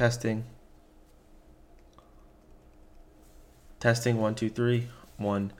Testing. Testing one, two, three. One,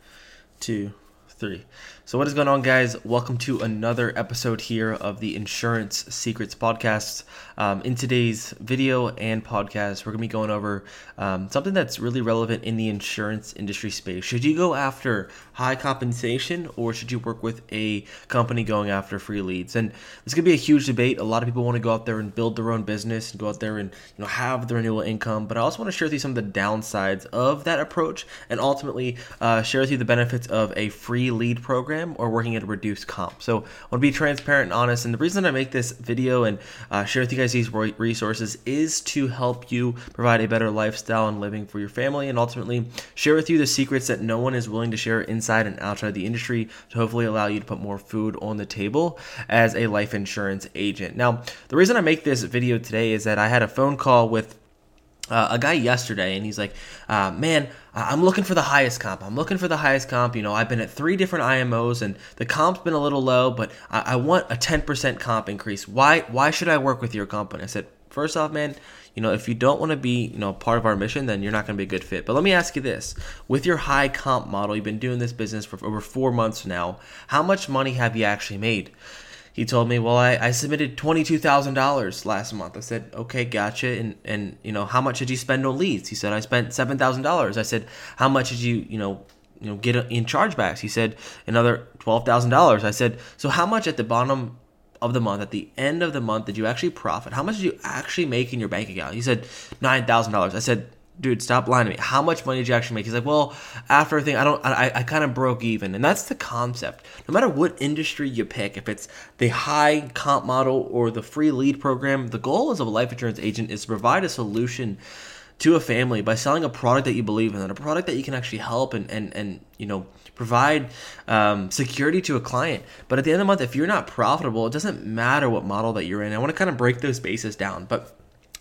two, three. So, what is going on, guys? Welcome to another episode here of the Insurance Secrets Podcast. Um, in today's video and podcast, we're going to be going over um, something that's really relevant in the insurance industry space. Should you go after high compensation or should you work with a company going after free leads? And this could be a huge debate. A lot of people want to go out there and build their own business and go out there and you know have the renewal income. But I also want to share with you some of the downsides of that approach and ultimately uh, share with you the benefits of a free lead program or working at a reduced comp. So I want to be transparent and honest. And the reason I make this video and uh, share with you guys these resources is to help you provide a better lifestyle and living for your family and ultimately share with you the secrets that no one is willing to share inside and outside the industry to hopefully allow you to put more food on the table as a life insurance agent. Now, the reason I make this video today is that I had a phone call with uh, a guy yesterday, and he's like, uh, "Man, I'm looking for the highest comp. I'm looking for the highest comp. You know, I've been at three different IMOs, and the comp's been a little low, but I, I want a 10% comp increase. Why? Why should I work with your company?" I said, first off, man, you know, if you don't want to be, you know, part of our mission, then you're not going to be a good fit. But let me ask you this: with your high comp model, you've been doing this business for over four months now. How much money have you actually made?" He told me, "Well, I, I submitted twenty two thousand dollars last month." I said, "Okay, gotcha." And and you know, how much did you spend on leads? He said, "I spent seven thousand dollars." I said, "How much did you you know you know get in chargebacks?" He said, "Another twelve thousand dollars." I said, "So how much at the bottom?" Of the month, at the end of the month, did you actually profit? How much did you actually make in your bank account? He said nine thousand dollars. I said, dude, stop lying to me. How much money did you actually make? He's like, well, after everything, I don't, I, I kind of broke even. And that's the concept. No matter what industry you pick, if it's the high comp model or the free lead program, the goal as a life insurance agent is to provide a solution to a family by selling a product that you believe in and a product that you can actually help and, and, and you know, provide um, security to a client. But at the end of the month, if you're not profitable, it doesn't matter what model that you're in. I want to kind of break those bases down. But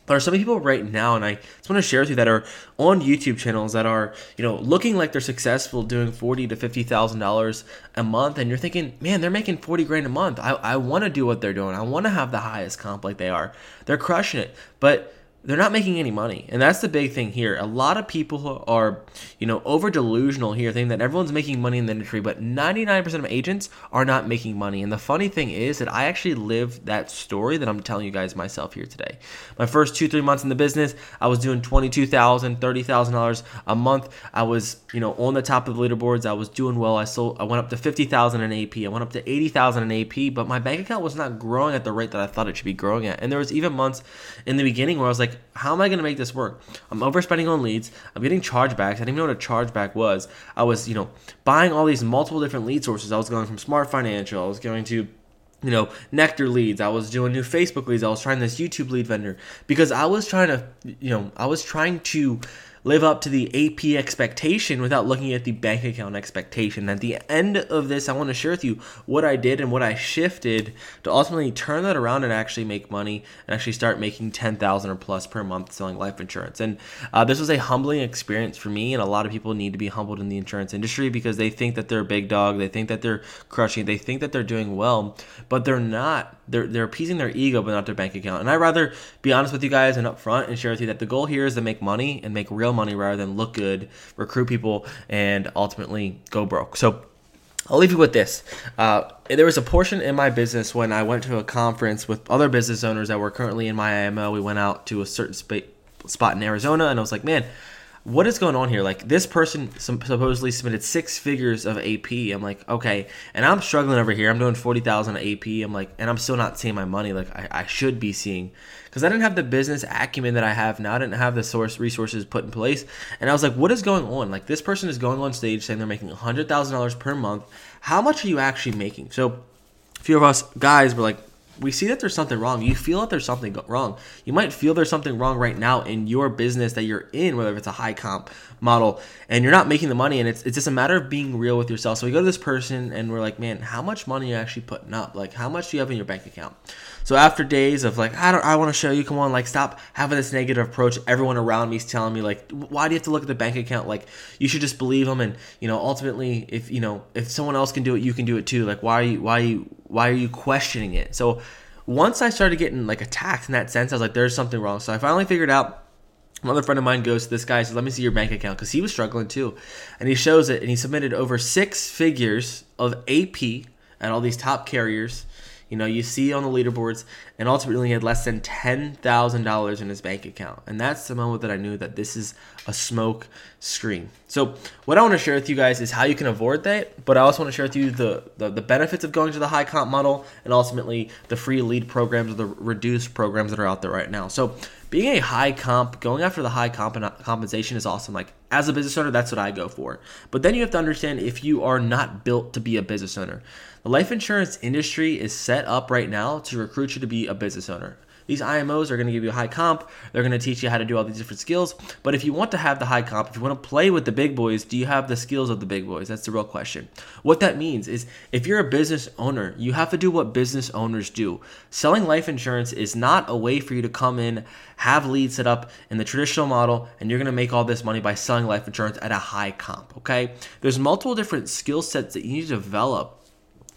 there are some people right now, and I just want to share with you that are on YouTube channels that are, you know, looking like they're successful doing forty to fifty thousand dollars a month, and you're thinking, man, they're making forty grand a month. I, I want to do what they're doing. I want to have the highest comp like they are. They're crushing it, but they're not making any money. And that's the big thing here. A lot of people are you know over delusional here thinking that everyone's making money in the industry but 99% of agents are not making money. And the funny thing is that i actually live that story that i'm telling you guys myself here today. My first two three months in the business i was doing $22000 $30000 a month. I was you know on the top of the leaderboards. I was doing well. I sold i went up to 50000 in ap i went up to 80000 in ap but my bank account was not growing at the rate that i thought it should be growing at. And there was even months in the beginning where i was like like, how am I going to make this work? I'm overspending on leads. I'm getting chargebacks. I didn't even know what a chargeback was. I was, you know, buying all these multiple different lead sources. I was going from Smart Financial. I was going to you know, Nectar leads. I was doing new Facebook leads. I was trying this YouTube lead vendor because I was trying to, you know, I was trying to live up to the AP expectation without looking at the bank account expectation. At the end of this, I want to share with you what I did and what I shifted to ultimately turn that around and actually make money and actually start making 10,000 or plus per month selling life insurance. And uh, this was a humbling experience for me, and a lot of people need to be humbled in the insurance industry because they think that they're a big dog, they think that they're crushing, they think that they're doing well, but they're not. They're they're appeasing their ego, but not their bank account. And I'd rather be honest with you guys and upfront and share with you that the goal here is to make money and make real real money rather than look good, recruit people, and ultimately go broke. So I'll leave you with this. Uh, there was a portion in my business when I went to a conference with other business owners that were currently in my IMO. We went out to a certain spot in Arizona, and I was like, man, what is going on here? Like this person supposedly submitted six figures of AP. I'm like, okay, and I'm struggling over here. I'm doing forty thousand AP. I'm like, and I'm still not seeing my money like I, I should be seeing because I didn't have the business acumen that I have now. I didn't have the source resources put in place, and I was like, what is going on? Like this person is going on stage saying they're making hundred thousand dollars per month. How much are you actually making? So, a few of us guys were like, we see that there's something wrong. You feel that there's something wrong. You might feel there's something wrong right now in your business that you're in, whether it's a high comp model, and you're not making the money. And it's, it's just a matter of being real with yourself. So we go to this person and we're like, man, how much money are you actually putting up? Like, how much do you have in your bank account? So after days of like, I don't, I want to show you. Come on, like, stop having this negative approach. Everyone around me is telling me like, why do you have to look at the bank account? Like, you should just believe them. And you know, ultimately, if you know, if someone else can do it, you can do it too. Like, why are you, why are you, why are you questioning it? So once I started getting like attacked in that sense, I was like, there's something wrong. So I finally figured out. Another friend of mine goes to this guy, says, "Let me see your bank account," because he was struggling too, and he shows it, and he submitted over six figures of AP at all these top carriers you know, you see on the leaderboards, and ultimately he had less than ten thousand dollars in his bank account, and that's the moment that I knew that this is a smoke screen. So, what I want to share with you guys is how you can avoid that, but I also want to share with you the, the, the benefits of going to the high comp model, and ultimately the free lead programs or the reduced programs that are out there right now. So, being a high comp, going after the high comp uh, compensation is awesome. Like as a business owner, that's what I go for. But then you have to understand if you are not built to be a business owner. The life insurance industry is set up right now to recruit you to be a business owner. These IMOs are going to give you a high comp. They're going to teach you how to do all these different skills. But if you want to have the high comp, if you want to play with the big boys, do you have the skills of the big boys? That's the real question. What that means is if you're a business owner, you have to do what business owners do. Selling life insurance is not a way for you to come in, have leads set up in the traditional model, and you're going to make all this money by selling life insurance at a high comp. Okay? There's multiple different skill sets that you need to develop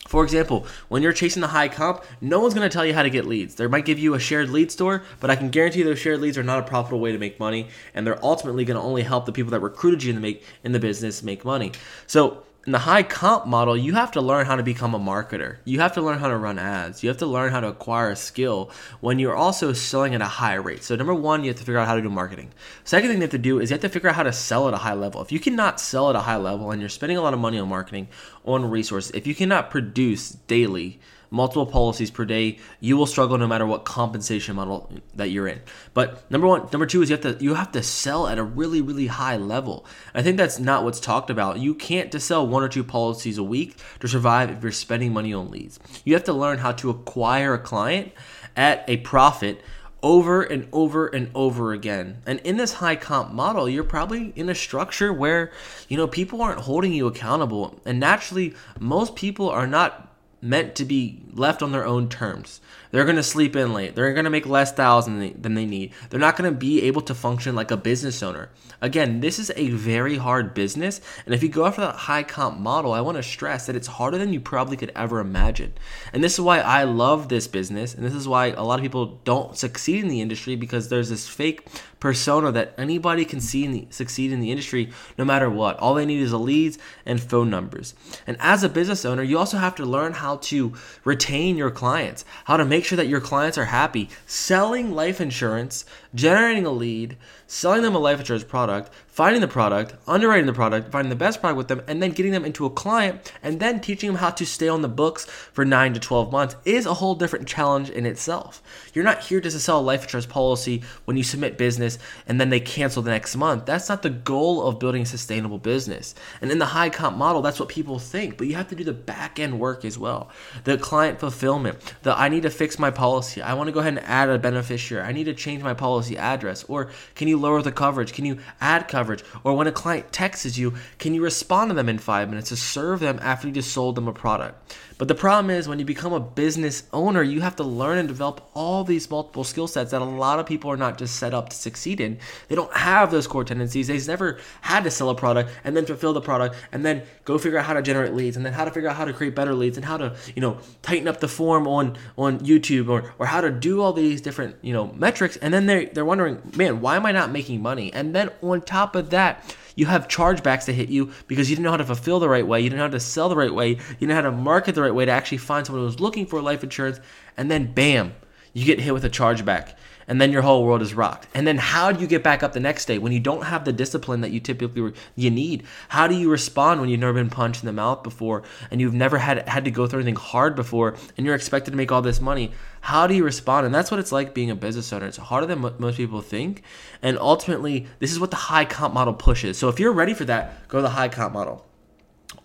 for example, when you're chasing the high comp, no one's going to tell you how to get leads. They might give you a shared lead store, but I can guarantee those shared leads are not a profitable way to make money, and they're ultimately going to only help the people that recruited you in the make in the business make money. So in the high comp model, you have to learn how to become a marketer. You have to learn how to run ads. You have to learn how to acquire a skill when you're also selling at a high rate. So, number one, you have to figure out how to do marketing. Second thing you have to do is you have to figure out how to sell at a high level. If you cannot sell at a high level and you're spending a lot of money on marketing, on resources, if you cannot produce daily, multiple policies per day, you will struggle no matter what compensation model that you're in. But number one, number two is you have to you have to sell at a really really high level. I think that's not what's talked about. You can't just sell one or two policies a week to survive if you're spending money on leads. You have to learn how to acquire a client at a profit over and over and over again. And in this high comp model, you're probably in a structure where, you know, people aren't holding you accountable. And naturally, most people are not meant to be left on their own terms. They're going to sleep in late. They're going to make less thousand than they, than they need. They're not going to be able to function like a business owner. Again, this is a very hard business. And if you go after that high comp model, I want to stress that it's harder than you probably could ever imagine. And this is why I love this business. And this is why a lot of people don't succeed in the industry because there's this fake persona that anybody can see succeed in the industry no matter what. All they need is a leads and phone numbers. And as a business owner, you also have to learn how to retain your clients, how to make sure that your clients are happy. Selling life insurance, generating a lead, selling them a life insurance product, finding the product, underwriting the product, finding the best product with them, and then getting them into a client, and then teaching them how to stay on the books for nine to 12 months is a whole different challenge in itself. You're not here just to sell a life insurance policy when you submit business and then they cancel the next month. That's not the goal of building a sustainable business. And in the high comp model, that's what people think, but you have to do the back end work as well. The client fulfillment, the I need to fix my policy, I want to go ahead and add a beneficiary, I need to change my policy address, or can you lower the coverage? Can you add coverage? Or when a client texts you, can you respond to them in five minutes to serve them after you just sold them a product? But the problem is when you become a business owner, you have to learn and develop all these multiple skill sets that a lot of people are not just set up to succeed in. They don't have those core tendencies. They've never had to sell a product and then fulfill the product and then go figure out how to generate leads and then how to figure out how to create better leads and how to, you know, tighten up the form on on YouTube or or how to do all these different, you know, metrics and then they they're wondering, "Man, why am I not making money?" And then on top of that, you have chargebacks that hit you because you didn't know how to fulfill the right way, you didn't know how to sell the right way, you didn't know how to market the right way to actually find someone who was looking for life insurance, and then bam, you get hit with a chargeback and then your whole world is rocked. And then how do you get back up the next day when you don't have the discipline that you typically you need? How do you respond when you've never been punched in the mouth before and you've never had had to go through anything hard before and you're expected to make all this money? How do you respond? And that's what it's like being a business owner. It's harder than most people think. And ultimately, this is what the high comp model pushes. So if you're ready for that, go to the high comp model.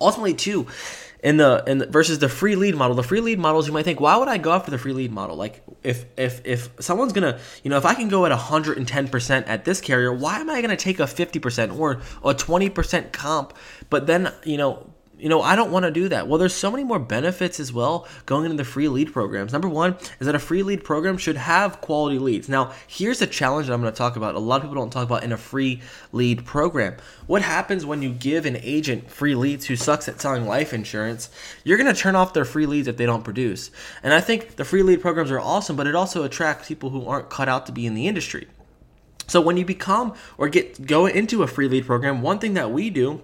Ultimately, too, in the in the, versus the free lead model. The free lead models, you might think, why would I go after the free lead model? Like if if if someone's gonna, you know, if I can go at 110 percent at this carrier, why am I gonna take a 50 percent or a 20 percent comp? But then you know you know, I don't want to do that. Well, there's so many more benefits as well going into the free lead programs. Number one is that a free lead program should have quality leads. Now, here's a challenge that I'm going to talk about. A lot of people don't talk about in a free lead program. What happens when you give an agent free leads who sucks at selling life insurance? You're going to turn off their free leads if they don't produce. And I think the free lead programs are awesome, but it also attracts people who aren't cut out to be in the industry. So when you become or get go into a free lead program, one thing that we do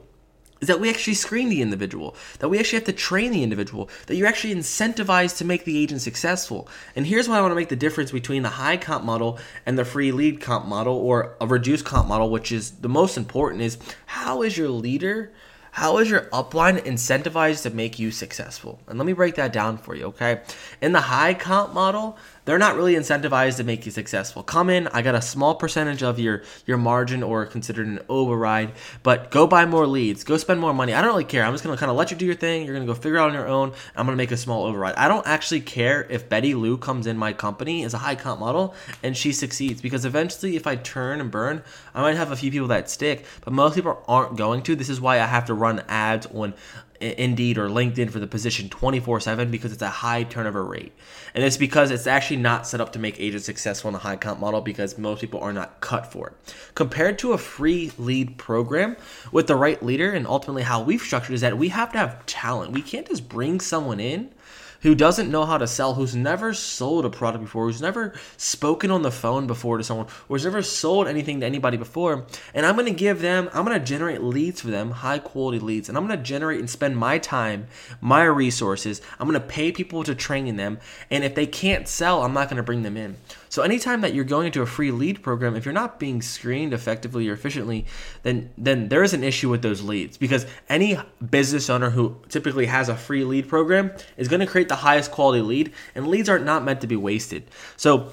is that we actually screen the individual, that we actually have to train the individual, that you're actually incentivized to make the agent successful. And here's why I want to make the difference between the high comp model and the free lead comp model or a reduced comp model, which is the most important is how is your leader how is your upline incentivized to make you successful? And let me break that down for you, okay? In the high comp model, they're not really incentivized to make you successful. Come in, I got a small percentage of your your margin or considered an override, but go buy more leads, go spend more money. I don't really care. I'm just gonna kind of let you do your thing. You're gonna go figure out on your own. I'm gonna make a small override. I don't actually care if Betty Lou comes in my company as a high comp model and she succeeds because eventually, if I turn and burn, I might have a few people that stick, but most people aren't going to. This is why I have to run ads on Indeed or LinkedIn for the position 24 7 because it's a high turnover rate. And it's because it's actually not set up to make agents successful in a high comp model because most people are not cut for it. Compared to a free lead program with the right leader, and ultimately how we've structured is that we have to have talent. We can't just bring someone in who doesn't know how to sell, who's never sold a product before, who's never spoken on the phone before to someone, who's never sold anything to anybody before. And I'm to give them, I'm to generate leads for them, high quality leads. And I'm to generate and spend my time, my resources. I'm to pay people to train them. And if they can't sell, I'm not to bring them in. So anytime that you're going into a free lead program, if you're not being screened effectively or efficiently, then then there is an issue with those leads because any business owner who typically has a free lead program is going to create the highest quality lead, and leads are not meant to be wasted. So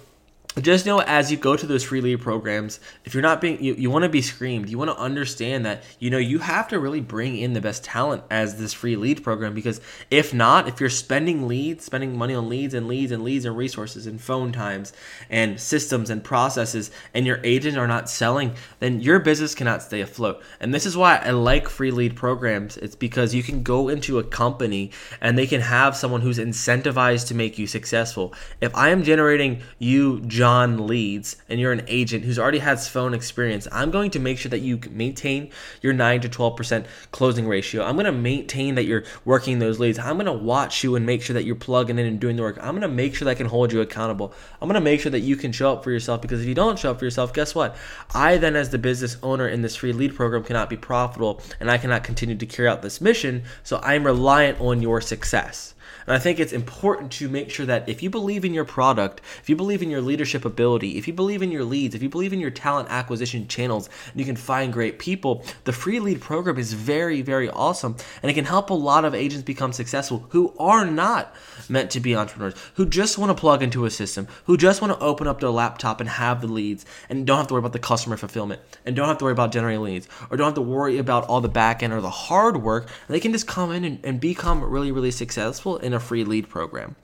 just know as you go to those free lead programs if you're not being you, you want to be screamed. You want to understand that you know you have to really bring in the best talent as this free lead program because if not if you're spending leads spending money on leads and leads and leads and resources and phone times and systems and processes and your agents are not selling then your business cannot stay afloat. And this is why i like free lead programs. It's because you can go into a company and they can have someone who's incentivized to make you successful. If i am generating you John leads and you're an agent who's already has phone experience, I'm going to make sure that you maintain your 9 to 12% closing ratio. I'm going to maintain that you're working those leads. I'm going to watch you and make sure that you're plugging in and doing the work. I'm going to make sure that I can hold you accountable. I'm going to make sure that you can show up for yourself because if you don't show up for yourself, guess what? I then, as the business owner in this free lead program, cannot be profitable and I cannot continue to carry out this mission. So I'm reliant on your success. And I think it's important to make sure that if you believe in your product, if you believe in your leadership ability, if you believe in your leads, if you believe in your talent acquisition channels, and you can find great people, the free lead program is very, very awesome. And it can help a lot of agents become successful who are not meant to be entrepreneurs, who just want to plug into a system, who just want to open up their laptop and have the leads and don't have to worry about the customer fulfillment and don't have to worry about generating leads or don't have to worry about all the back end or the hard work. They can just come in and, and become really, really successful in a free lead program.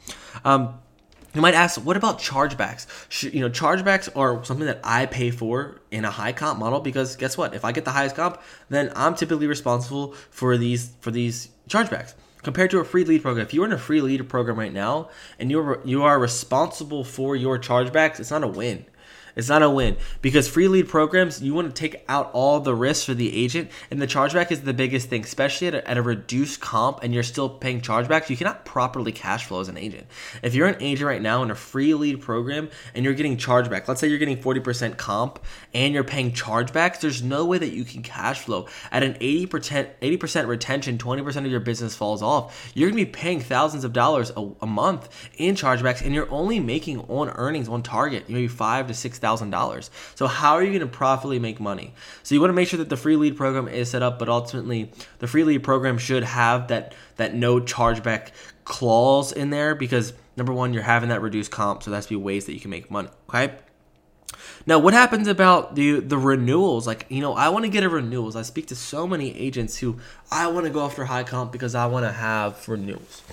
Um, you might ask, what about chargebacks? You know, chargebacks are something that I pay for in a high comp model because guess what? If I get the highest comp, then I'm typically responsible for these for these chargebacks. Compared to a free lead program, if you're in a free lead program right now and you're you are responsible for your chargebacks, it's not a win. It's not a win because free lead programs, you want to take out all the risks for the agent, and the chargeback is the biggest thing, especially at a, at a reduced comp and you're still paying chargebacks. You cannot properly cash flow as an agent. If you're an agent right now in a free lead program and you're getting chargeback, let's say you're getting 40% comp and you're paying chargebacks, there's no way that you can cash flow at an 80% 80% retention. 20% of your business falls off. You're gonna be paying thousands of dollars a, a month in chargebacks, and you're only making on earnings on target maybe five to six $1,000. So, how are you going to profitably make money? So, you want to make sure that the free lead program is set up, but ultimately, the free lead program should have that, that no chargeback clause in there because number one, you're having that reduced comp, so that's be ways that you can make money. Okay. Now, what happens about the the renewals? Like, you know, I want to get a renewals. I speak to so many agents who I want to go after high comp because I want to have renewals.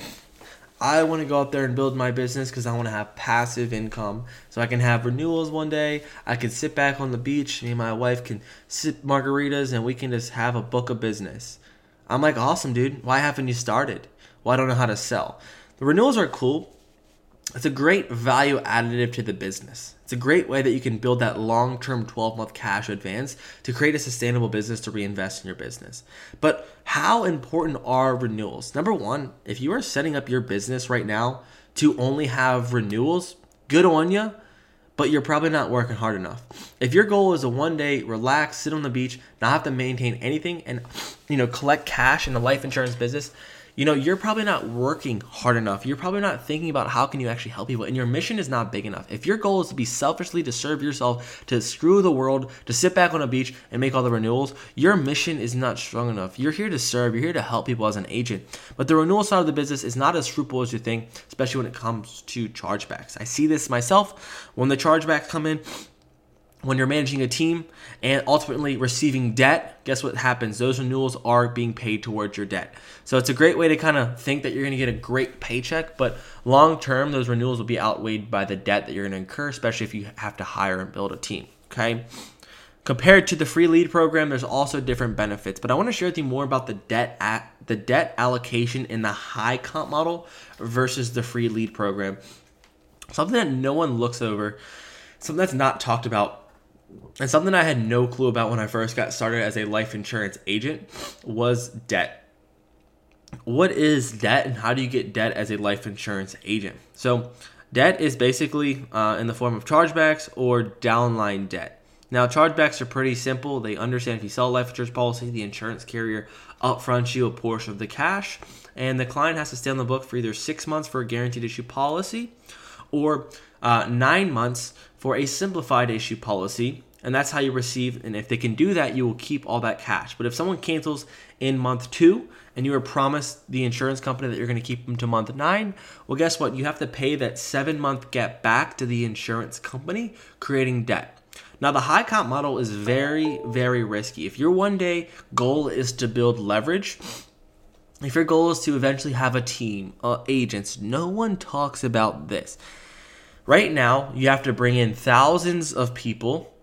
I want to go out there and build my business because I want to have passive income. So I can have renewals one day. I can sit back on the beach. Me and my wife can sip margaritas and we can just have a book of business. I'm like, awesome, dude. Why haven't you started? Well, I don't know how to sell. The renewals are cool. It's a great value additive to the business. It's a great way that you can build that long term 12 month cash advance to create a sustainable business to reinvest in your business. But how important are renewals? Number one, if you are setting up your business right now to only have renewals, good on you, but you're probably not working hard enough. If your goal is to one day relax, sit on the beach, not have to maintain anything, and you know collect cash in the life insurance business, you know you're probably not working hard enough. You're probably not thinking about how can you actually help people and your mission is not big enough. If your goal is to be selfishly to serve yourself to screw the world to sit back on a beach and make all the renewals your mission is not strong enough. You're here to serve. You're here to help people as an agent. But the renewal side of the business is not as fruitful as you think especially when it comes to chargebacks. I see this myself. When the chargebacks come in when you're managing a team and ultimately receiving debt, guess what happens? Those renewals are being paid towards your debt. So it's a great way to kind of think that you're going to get a great paycheck, but long term, those renewals will be outweighed by the debt that you're going to incur, especially if you have to hire and build a team. Okay. Compared to the free lead program, there's also different benefits, but I want to share with you more about the debt at the debt allocation in the high comp model versus the free lead program. Something that no one looks over, something that's not talked about and something I had no clue about when I first got started as a life insurance agent was debt. What is debt and how do you get debt as a life insurance agent? So, debt is basically uh, in the form of chargebacks or downline debt. Now, chargebacks are pretty simple. They understand if you sell a life insurance policy, the insurance carrier upfronts you a portion of the cash, and the client has to stay on the book for either six months for a guaranteed issue policy or uh, nine months for a simplified issue policy. And that's how you receive. And if they can do that, you will keep all that cash. But if someone cancels in month two and you are promised the insurance company that you're going to keep them to month nine, well, guess what? You have to pay that seven month get back to the insurance company, creating debt. Now, the high comp model is very, very risky. If your one day goal is to build leverage, if your goal is to eventually have a team, uh, agents, no one talks about this. Right now, you have to bring in thousands of people,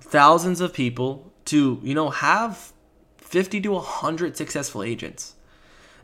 thousands of people to, you know, have 50 to 100 successful agents.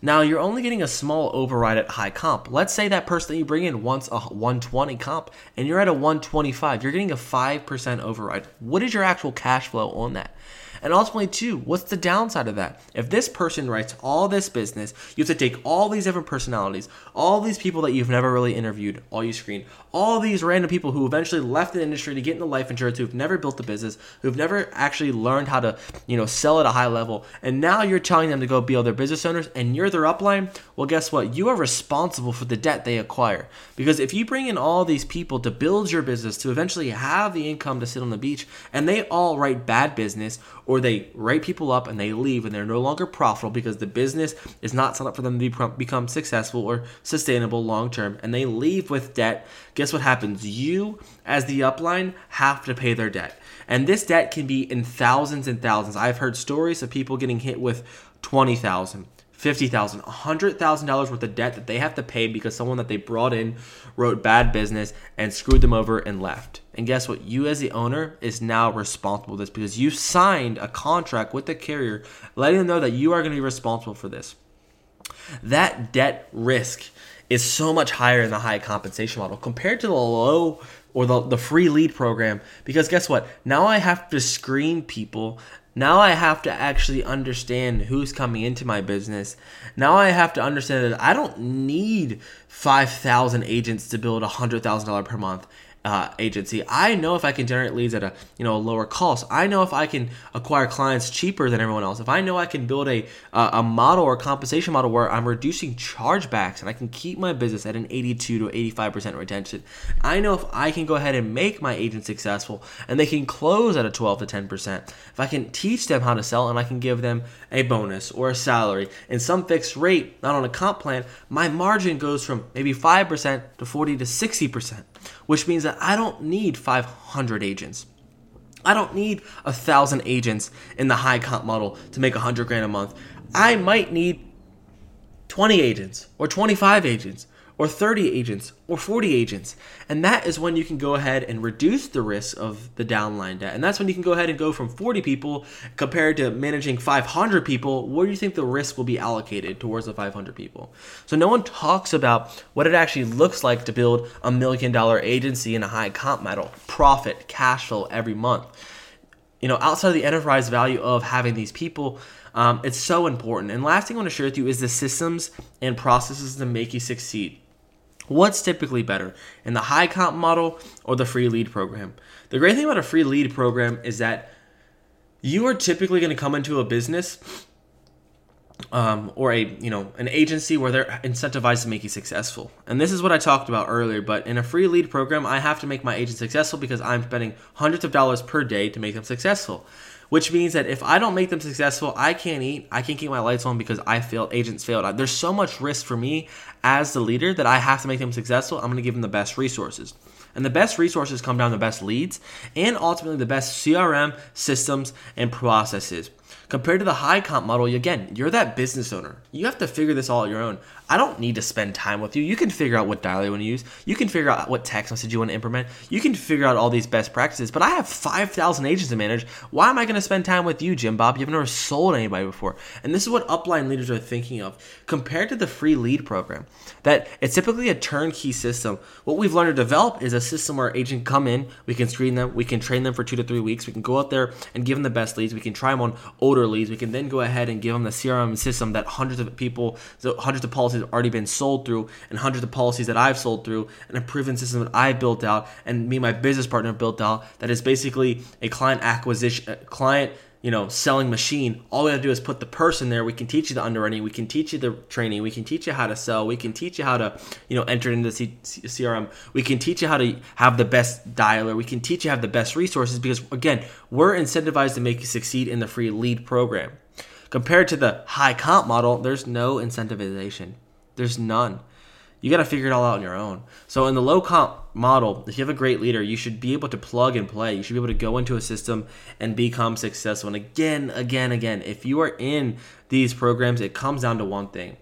Now, you're only getting a small override at high comp. Let's say that person that you bring in wants a 120 comp and you're at a 125. You're getting a 5% override. What is your actual cash flow on that? And ultimately, too, what's the downside of that? If this person writes all this business, you have to take all these different personalities, all these people that you've never really interviewed, all you screen, all these random people who eventually left the industry to get into life insurance, who've never built a business, who've never actually learned how to, you know, sell at a high level, and now you're telling them to go be other business owners, and you're their upline. Well, guess what? You are responsible for the debt they acquire because if you bring in all these people to build your business, to eventually have the income to sit on the beach, and they all write bad business or they write people up and they leave and they're no longer profitable because the business is not set up for them to become successful or sustainable long term and they leave with debt, guess what happens? You, as the upline, have to pay their debt. And this debt can be in thousands and thousands. I've heard stories of people getting hit with 20,000, $50,000, $100,000 worth of debt that they have to pay because someone that they brought in wrote bad business and screwed them over and left. And guess what? You, as the owner, is now responsible for this because you signed a contract with the carrier letting them know that you are going to be responsible for this. That debt risk is so much higher in the high compensation model compared to the low or the, the free lead program because guess what now i have to screen people now I have to actually understand who's coming into my business. Now I have to understand that I don't need 5,000 agents to build a $100,000 per month uh, agency. I know if I can generate leads at a you know a lower cost. I know if I can acquire clients cheaper than everyone else. If I know I can build a uh, a model or a compensation model where I'm reducing chargebacks and I can keep my business at an 82 to 85 percent retention. I know if I can go ahead and make my agent successful and they can close at a 12 to 10 percent. If I can teach them how to sell and I can give them a bonus or a salary and some fixed rate, not on a comp plan, my margin goes from maybe 5 percent to 40 to 60 percent which means that I don't need 500 agents. I don't need a thousand agents in the high comp model to make 100 grand a month. I might need 20 agents or 25 agents or 30 agents or 40 agents. And that is when you can go ahead and reduce the risk of the downline debt. And that's when you can go ahead and go from 40 people compared to managing 500 people. Where do you think the risk will be allocated towards the 500 people? So no one talks about what it actually looks like to build a million dollar agency in a high comp model, profit, cash flow every month. You know, outside of the enterprise value of having these people, um, it's so important. And last thing I want to share with you is the systems and processes to make you succeed. What's typically better in the high comp model or the free lead program? The great thing about a free lead program is that you are typically going to come into a business um, or a you know an agency where they're incentivized to make you successful. And this is what I talked about earlier. But in a free lead program, I have to make my agent successful because I'm spending hundreds of dollars per day to make them successful which means that if I don't make them successful, I can't eat, I can't keep my lights on because I failed, agents failed. There's so much risk for me as the leader that I have to make them successful. I'm going to give them the best resources. And the best resources come down the best leads and ultimately the best CRM systems and processes. Compared to the high comp model, again, you're that business owner. You have to figure this all on your own. I don't need to spend time with you. You can figure out what dial you want to use. You can figure out what text message you want to implement. You can figure out all these best practices. But I have 5,000 agents to manage. Why am I going to spend time with you, Jim Bob? You've never sold anybody before. And this is what upline leaders are thinking of. Compared to the free lead program, that it's typically a turnkey system. What we've learned to develop is a system where agent come in, we can screen them, we can train them for two to three weeks, we can go out there and give them the best leads, we can try them on older leads, we can then go ahead and give them the CRM system that hundreds of people, hundreds of policies have already been sold through, and hundreds of policies that I've sold through, and a proven system that I built out, and me and my business partner built out that is basically a client acquisition, client you know, selling machine. All we have to do is put the person there. We can teach you the underwriting. We can teach you the training. We can teach you how to sell. We can teach you how to, you know, enter into the CRM. We can teach you how to have the best dialer. We can teach you how have the best resources because, again, we're incentivized to make you succeed in the free lead program. Compared to the high comp model, there's no incentivization. There's none. You got to figure it all out on your own. So in the low comp model, if you have a great leader, you should be able to plug and play. You should be able to go into a system and become successful. And again, again, again, if you are in these programs, it comes down to one thing.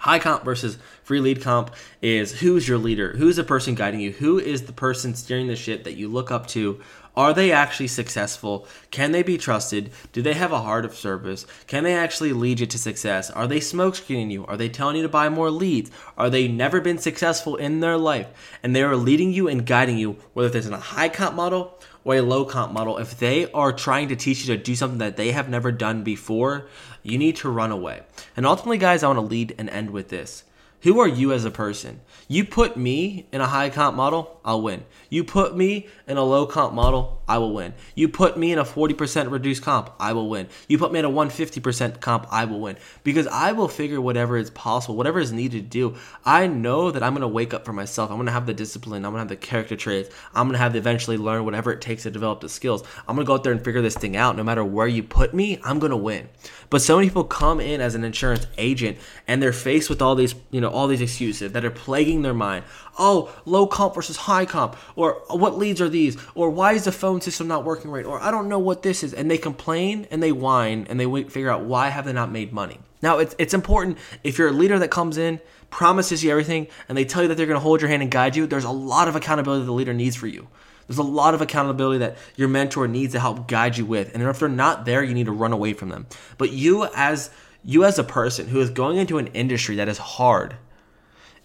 High comp versus free lead comp is who's your leader? Who's the person guiding you? Who is the person steering the ship that you look up to are they actually successful? Can they be trusted? Do they have a heart of service? Can they actually lead you to success? Are they smokescreening you? Are they telling you to buy more leads? Are they never been successful in their life and they are leading you and guiding you, whether it's in a high comp model or a low comp model? If they are trying to teach you to do something that they have never done before, you need to run away. And ultimately, guys, I want to lead and end with this. Who are you as a person? You put me in a high comp model, I'll win. You put me in a low comp model, I will win. You put me in a 40% reduced comp, I will win. You put me in a 150% comp, I will win. Because I will figure whatever is possible, whatever is needed to do. I know that I'm going to wake up for myself. I'm going to have the discipline. I'm going to have the character traits. I'm going to have to eventually learn whatever it takes to develop the skills. I'm going to go out there and figure this thing out. No matter where you put me, I'm going to win. But so many people come in as an insurance agent and they're faced with all these, you know, all these excuses that are plaguing their mind. Oh, low comp versus high comp, or what leads are these, or why is the phone system not working right, or I don't know what this is, and they complain and they whine and they figure out why have they not made money. Now it's it's important if you're a leader that comes in, promises you everything, and they tell you that they're going to hold your hand and guide you. There's a lot of accountability the leader needs for you. There's a lot of accountability that your mentor needs to help guide you with. And if they're not there, you need to run away from them. But you as you as a person who is going into an industry that is hard,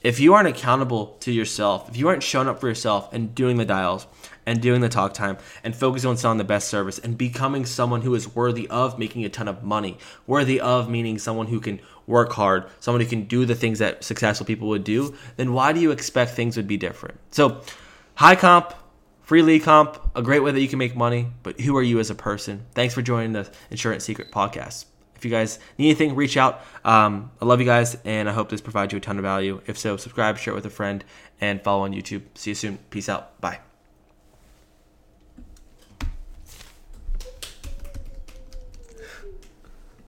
if you aren't accountable to yourself, if you aren't showing up for yourself and doing the dials and doing the talk time and focusing on selling the best service and becoming someone who is worthy of making a ton of money, worthy of meaning someone who can work hard, someone who can do the things that successful people would do, then why do you expect things would be different? So, high comp, Free lead comp, a great way that you can make money, but who are you as a person? Thanks for joining the Insurance Secret podcast. If you guys need anything, reach out. Um, I love you guys, and I hope this provides you a ton of value. If so, subscribe, share it with a friend, and follow on YouTube. See you soon. Peace out. Bye.